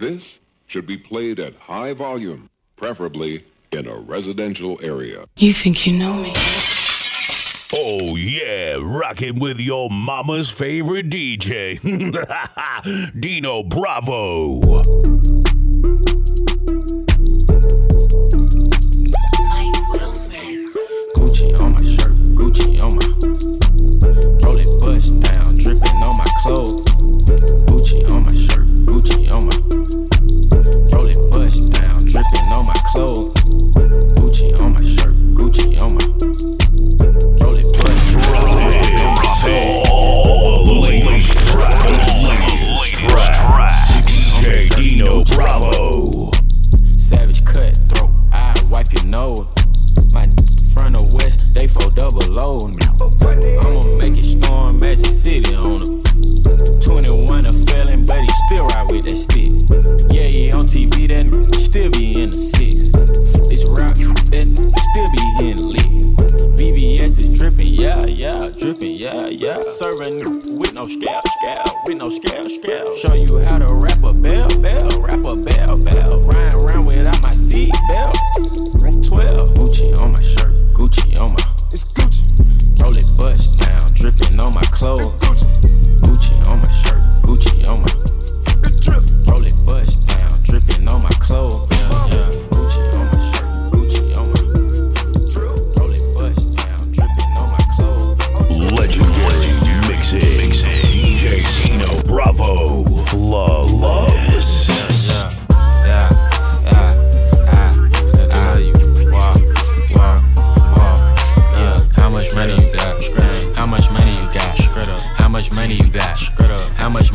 This should be played at high volume, preferably in a residential area. You think you know me? Oh yeah, rocking with your mama's favorite DJ, Dino Bravo. Gucci on my shirt, much money you got? How much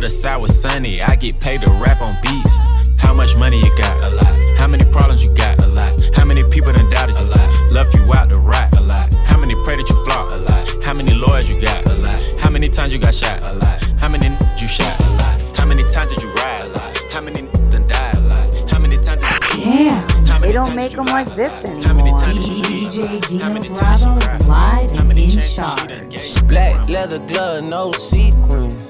the side was sunny, I get paid to rap on beats. How much money you got? A lot. How many problems you got? A lot. How many people done doubted you? A lot. Left you out to rot? A lot. How many pray that you flop? A lot. How many lawyers you got? A lot. How many times you got shot? A lot. How many you shot? A lot. How many times did you ride? A lot. How many done died? A lot. How many times did you? Damn, How they don't times make them like this How many anymore. times did you? DJ Dino Bravo live and in chances charge. Black leather glove, no sequins.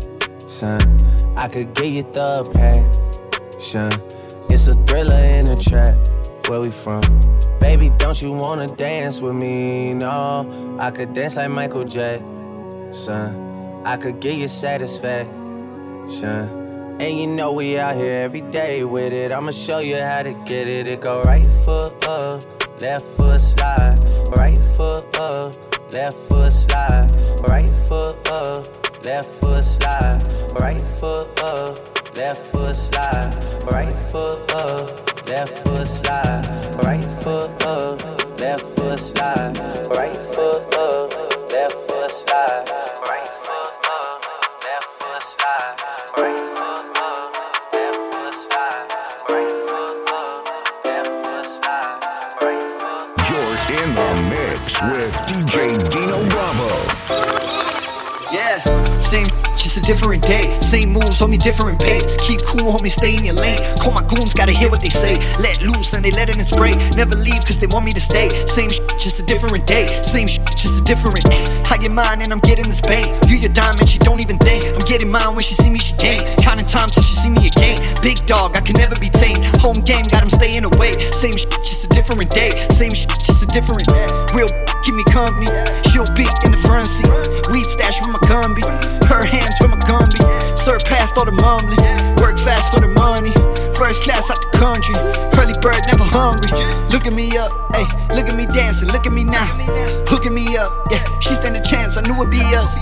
I could get you the passion. It's a thriller in a trap. Where we from? Baby, don't you wanna dance with me? No, I could dance like Michael Jackson. I could get you satisfaction. And you know we out here every day with it. I'ma show you how to get it. It go right foot up, left foot slide, right foot up, left foot slide, right foot up, left foot slide, right foot up, left foot slide, right foot up, left foot slide, right foot up, left foot slide, right foot up, left foot slide, right In the mix with DJ Dino same, just a different day. Same moves, homie, different pace. Keep cool, homie, stay in your lane. Call my goons, gotta hear what they say. Let loose and they let it spray. Never leave cause they want me to stay. Same shit, just a different day. Same shit, just a different. I get mine and I'm getting this pain. You your diamond, she don't even think. I'm getting mine when she see me, she gain. Counting time till she see me again. Big dog, I can never be tamed. Home game, got him staying away. Same shit, just a different day. Same shit, just a different. Real keep me company. She'll be in the front seat. Weed stash with my gun be. Her hands with my gun be. Surpassed all the mumbling. Work fast for the money. First class out the country. Early bird never hungry. Look at me up, hey. Look at me dancing. Look at me now. Hook me up, yeah. She stand a chance. I knew it'd be us.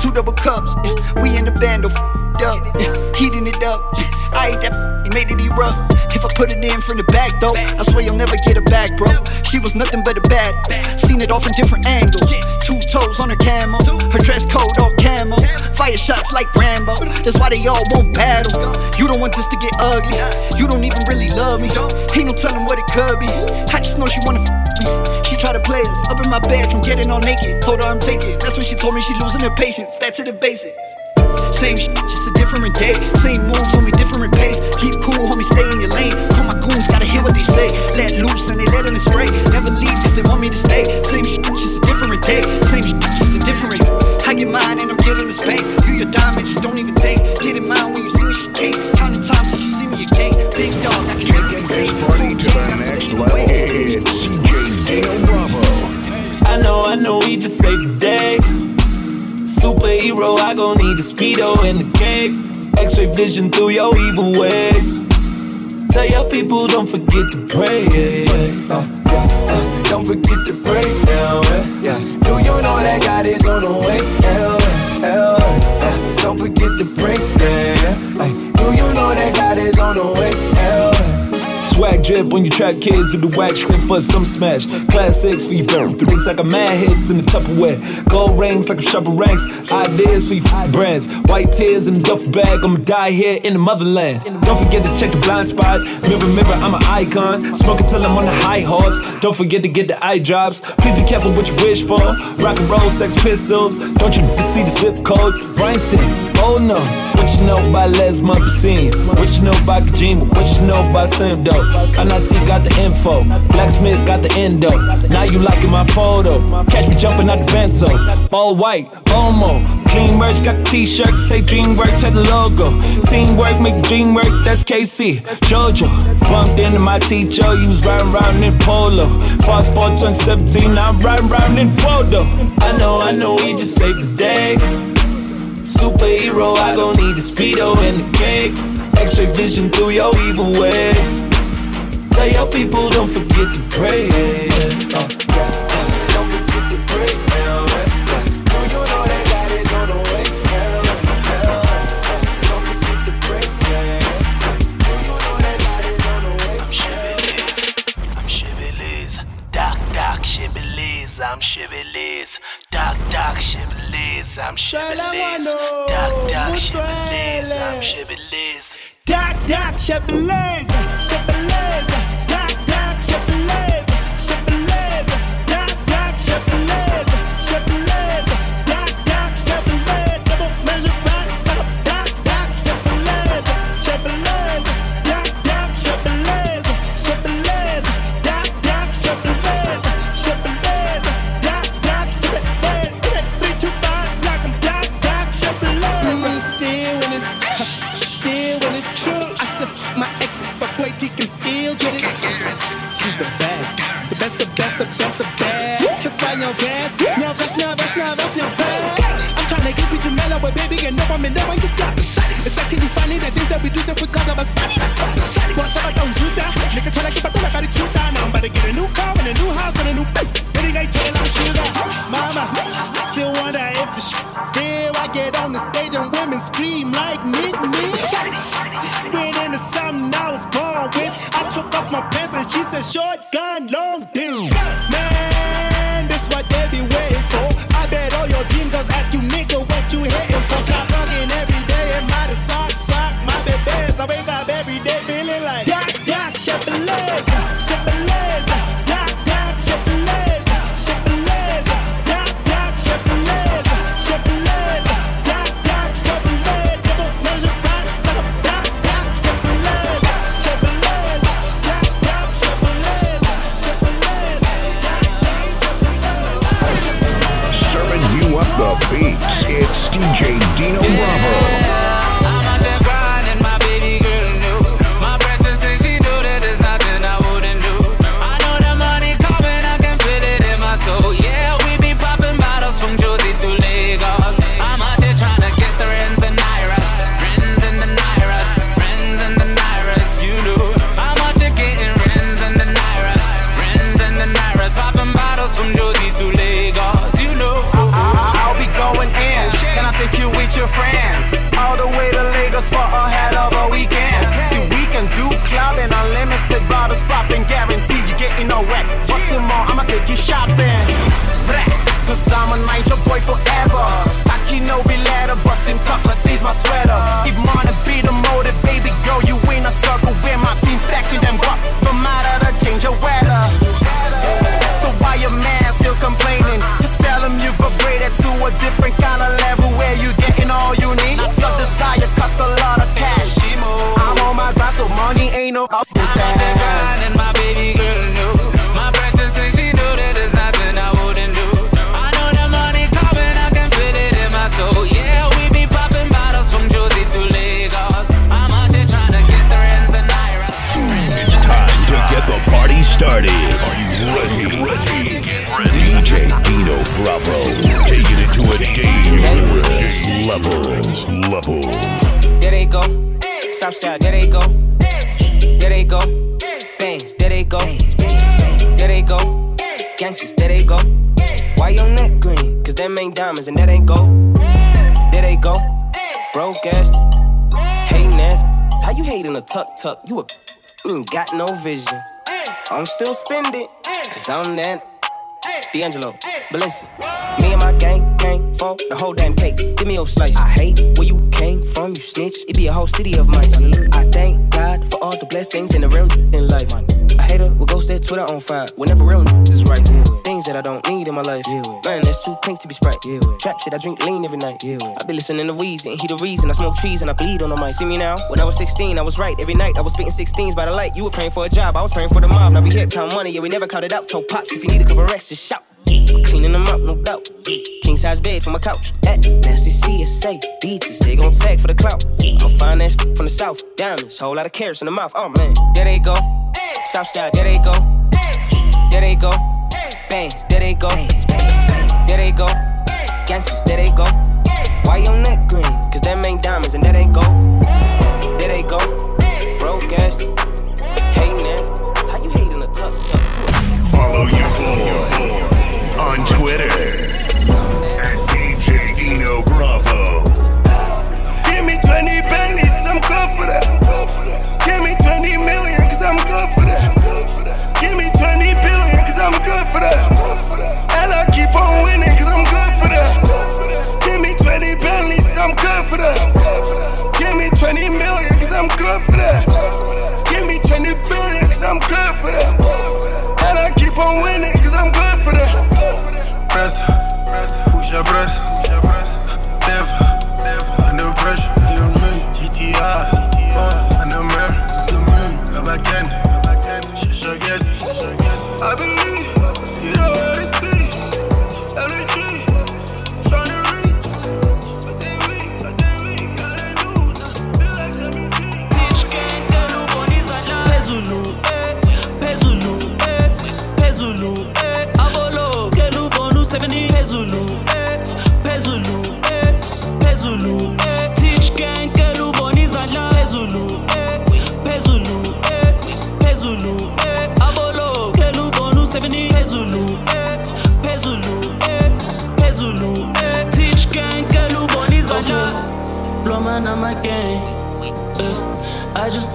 Two double cups, yeah. We in the band, oh, up, yeah. heating it up. yeah. Ate that, he made it erupt. If I put it in from the back though, I swear you'll never get it back, bro. She was nothing but a bad. Seen it all from different angles. Two toes on her camo, her dress code all camo. Fire shots like Rambo. That's why they all won't battle. You don't want this to get ugly. You don't even really love me. Ain't no telling what it could be. I just know she wanna f me. She try to play us up in my bedroom, getting all naked. Told her I'm taking. That's when she told me she losing her patience. Back to the basics. Same shit, just a different day. Same moves, homie, different pace. Keep cool, homie, stay in your lane. Call my goons, gotta hear what they say. Let loose and they let in the spray. Never leave cause they want me to stay. Same shit, just a different day. Same shit, just a different. I get mine and I'm getting this pain. You your diamond, you don't even think. Get in mine when you see me, she can't. Counting time till you see me again. Big dog, I can Taking this party to the next level. It's DJ Dino Bravo. I know, I know, we just saved the day. Superhero, I gon' need a speedo and a cape. X-ray vision through your evil ways. Tell your people don't forget to pray. Yeah, yeah. Uh, yeah, uh, don't forget to pray now. Yeah, yeah. Do you know that God is on the way? Drip when you trap kids who the wax shit for some smash. Classics for you burn. Things like a mad hits in the Tupperware. Gold rings like a shovel ranks. Ideas for you f- brands. White tears in the duff bag. I'ma die here in the motherland. Don't forget to check the blind spot. Mirror, mirror, I'm an icon. Smoke until I'm on the high horse. Don't forget to get the eye drops. Please be careful what you wish for. Rock and roll, sex pistols. Don't you see the zip code? Rhinestone. Oh no. What you know about Les Mopusine? You know about Kojima? What you know about Sam Doe? Anati got the info. Blacksmith got the endo. Now you liking my photo. Catch me jumping out the benzo. All white, Omo. Dream merch got the t-shirt say DreamWorks, check the logo. Teamwork make the dream work, that's KC. Jojo. Bumped into my teacher, he was riding around in polo. Fast forward 2017, now I'm riding around in photo. I know, I know, we just saved the day. Superhero, I gon' need a speedo and a cake. X-ray vision through your evil ways. Tell your people don't forget to pray. Uh, yeah. Don't forget to pray. Do you know that God is on the way? Don't forget to pray. Do you know that God is on the way? I'm Shibboleth. I'm Shibboleth. Doc, Doc, Shibboleth. I'm Shibboleth. Doc, Doc, Shibboleth. I'm Shibboleth. Chevrolet, Chevrolet, still wonder if the shit real. I get on the stage and women scream like me, me. Went into something I was born with. I took off my pants and she said, short gun, long dick. DJ diamonds and that ain't gold. There they go. Broke ass. Hating ass. How you hating a tuck tuck? You a you ain't got no vision. I'm still spending. Cause I'm that. D'Angelo, Balenci. Me and my gang, gang, for the whole damn cake. Give me your slice. I hate where you came from, you snitch. It be a whole city of mice. I thank God for all the blessings and the real in life. A hater will go set Twitter on fire whenever real is right. Things that I don't need in my life. Man, that's too pink to be sprite. Trap shit, I drink lean every night. I be listening to Weezy he the reason I smoke trees and I bleed on the mic. See me now? When I was 16, I was right. Every night I was spitting 16s by the light. You were praying for a job, I was praying for the mob. Now we here count money, yeah, we never counted out. Told pops if you need a couple racks, just shout. I'm cleaning them up, no doubt. King size bed for my couch. At nasty CSA, beaches, they gon' tag for the clout. I'm fine that shit from the south. Diamonds, whole lot of carrots in the mouth. Oh man, there they go. Southside, there they go. There they go. Bangs, there they go. There they go. Gangsters, there they go. Why your neck green? Cause them ain't diamonds and that ain't gold. There they go. Broke ass. Hating ass. How you hating a tuck? Follow your boy on Twitter at DJ Dino Bravo.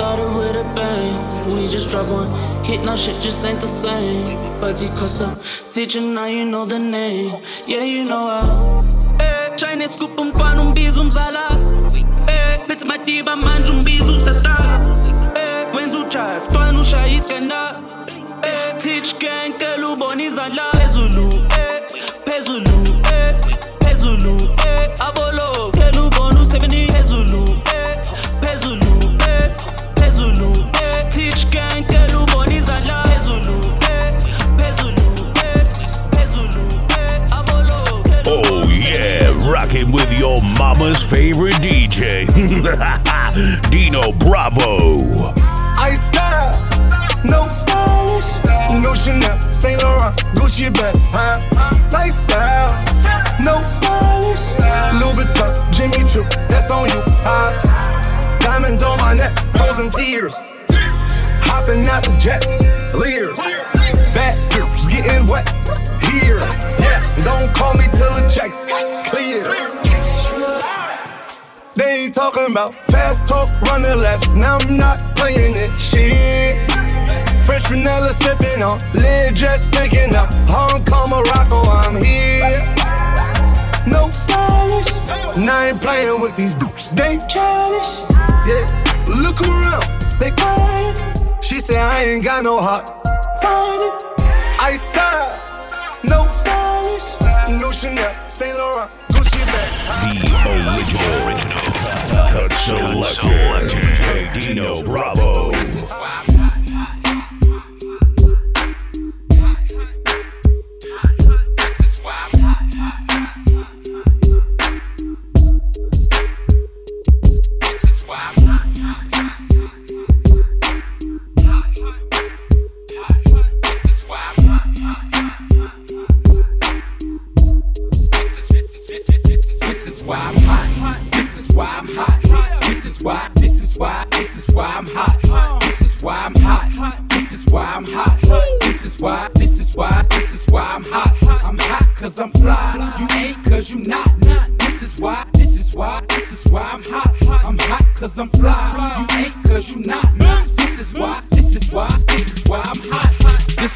Started with a bang. We just dropped one hit, now shit just ain't the same. But you Costa, teacher, now you know the name. Yeah, you know how. Eh, China scoop um pan um bizo mzala. Eh, bitte my diba manje um bizo tata. Eh, wenza ujive, twana ushaya iskanda. Eh, teach gang, kelu boni izandla. Rocking with your Mama's favorite DJ, Dino Bravo. Ice style, no stylish, no Chanel, Saint Laurent, Gucci bag, huh? Lifestyle, no stylish, Louis Vuitton, Jimmy Choo, that's on you, huh? Diamonds on my neck, frozen tears, hopping out the jet, leers, back getting wet here. Yes, don't call me till the checks They ain't talking about fast talk, running laps. Now I'm not playing it. Shit. Fresh vanilla sipping on, lid just picking up. Hong Kong, Morocco, I'm here. No stylish. Now I ain't playing with these dudes. They childish. Yeah. Look around, they quiet. She said I ain't got no heart. Find it. I style. No stylish, no Chanel, Saint Laurent. The original, original touch selector, DJ Dino Bravo.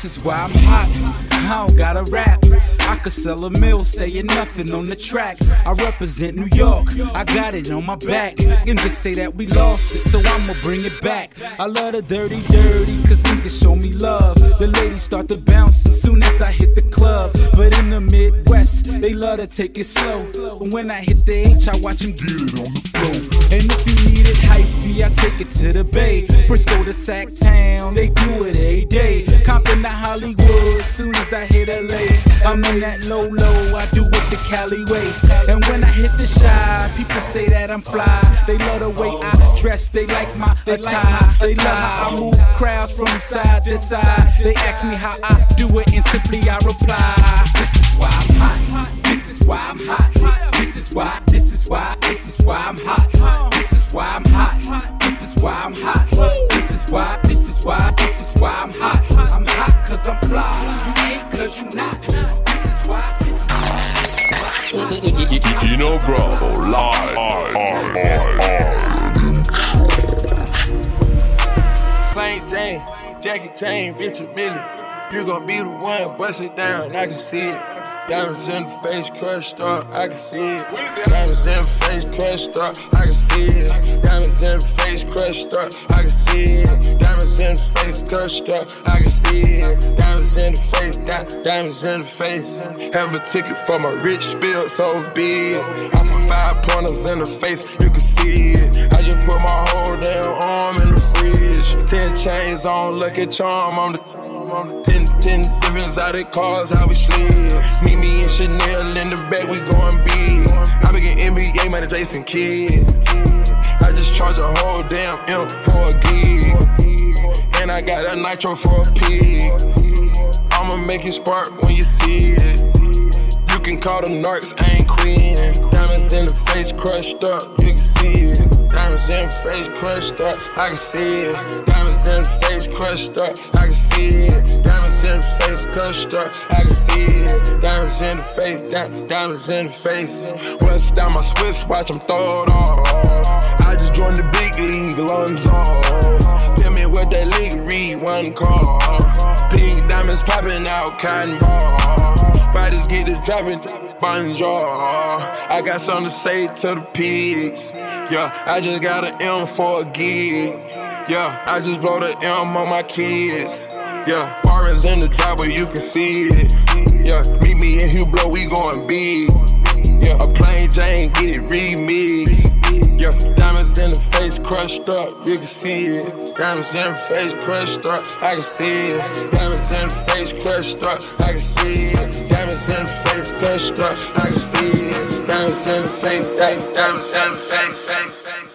Is why I'm hot. I don't gotta rap. I could sell a mill saying nothing on the track. I represent New York. I got it on my back. And just say that we lost it, so I'ma bring it back. I love the dirty, dirty, cause niggas show me love. The ladies start to bounce as soon as I hit the club. But in the Midwest, they love to take it slow. But when I hit the H, I watch them get it on the floor. And if you need it hyphy, I take it to the Bay. Frisco to Sac Town, they do it every day. Compton to Hollywood, soon as I hit LA. I'm in that low low, I do it the Cali way. And when I hit the Chi, people say that I'm fly. They love the way I dress, they like my attire. They love how I move crowds from side to side. They ask me how I do it, and simply I reply. This is why I'm hot. This is why I'm hot. This is why. This is why. This is why I'm hot. This is why I'm hot. This is why I'm hot. This is why. This is why. This is why I'm hot. I'm hot cause I'm fly. You ain't cause you not. This is why. This is why. Dino Bravo live. Plain Jane, Jackie Chan, Richard Mille. You gon' be the one, bust it down, I can see it. Diamonds in the face, crushed up, I can see it. Diamonds in the face, crushed up, I can see it. Diamonds in the face, crushed up, I can see it. Diamonds in the face, crushed up, I can see it. Diamonds in the face, di- diamonds in the face. Have a ticket for my rich spill, so be it. I put five pointers in the face, you can see it. I just put my whole damn arm in the fridge. Ten chains on, at charm on the. Ten, different exotic cars, how we slid. Meet me in Chanel in the back, we going big. I been getting NBA, man, Jason Kidd. I just charge a whole damn M for a gig. And I got a nitro for a pig. I'ma make it spark when you see it. Can call them narcs, I ain't queen. Diamonds in the face crushed up, you can see it. Diamonds in the face crushed up, I can see it. Diamonds in the face crushed up, I can see it. Diamonds in the face crushed up, I can see it. Diamonds in the face, di- diamonds in the face. West down my Swiss watch, I'm throw it off. I just joined the big league, lungs off. Tell me what that league read, one call. Pink diamonds popping out, cotton ball. Dropping, bonjour. I got something to say to the pigs. Yeah, I just got an M for a gig. Yeah, I just blow the M on my kids. Yeah, foreigns in the driveway, you can see it. Yeah, meet me in Hublot, we going big. Yeah, a plain Jane, get it remixed. Yeah, diamonds in the face, crushed up, you can see it. Diamonds in the face, crushed up, I can see it. Diamonds in the face, crushed up, I can see it. Diamonds in the face, crushed up, I can see it. Diamonds in the face, diamonds in the face, face, face.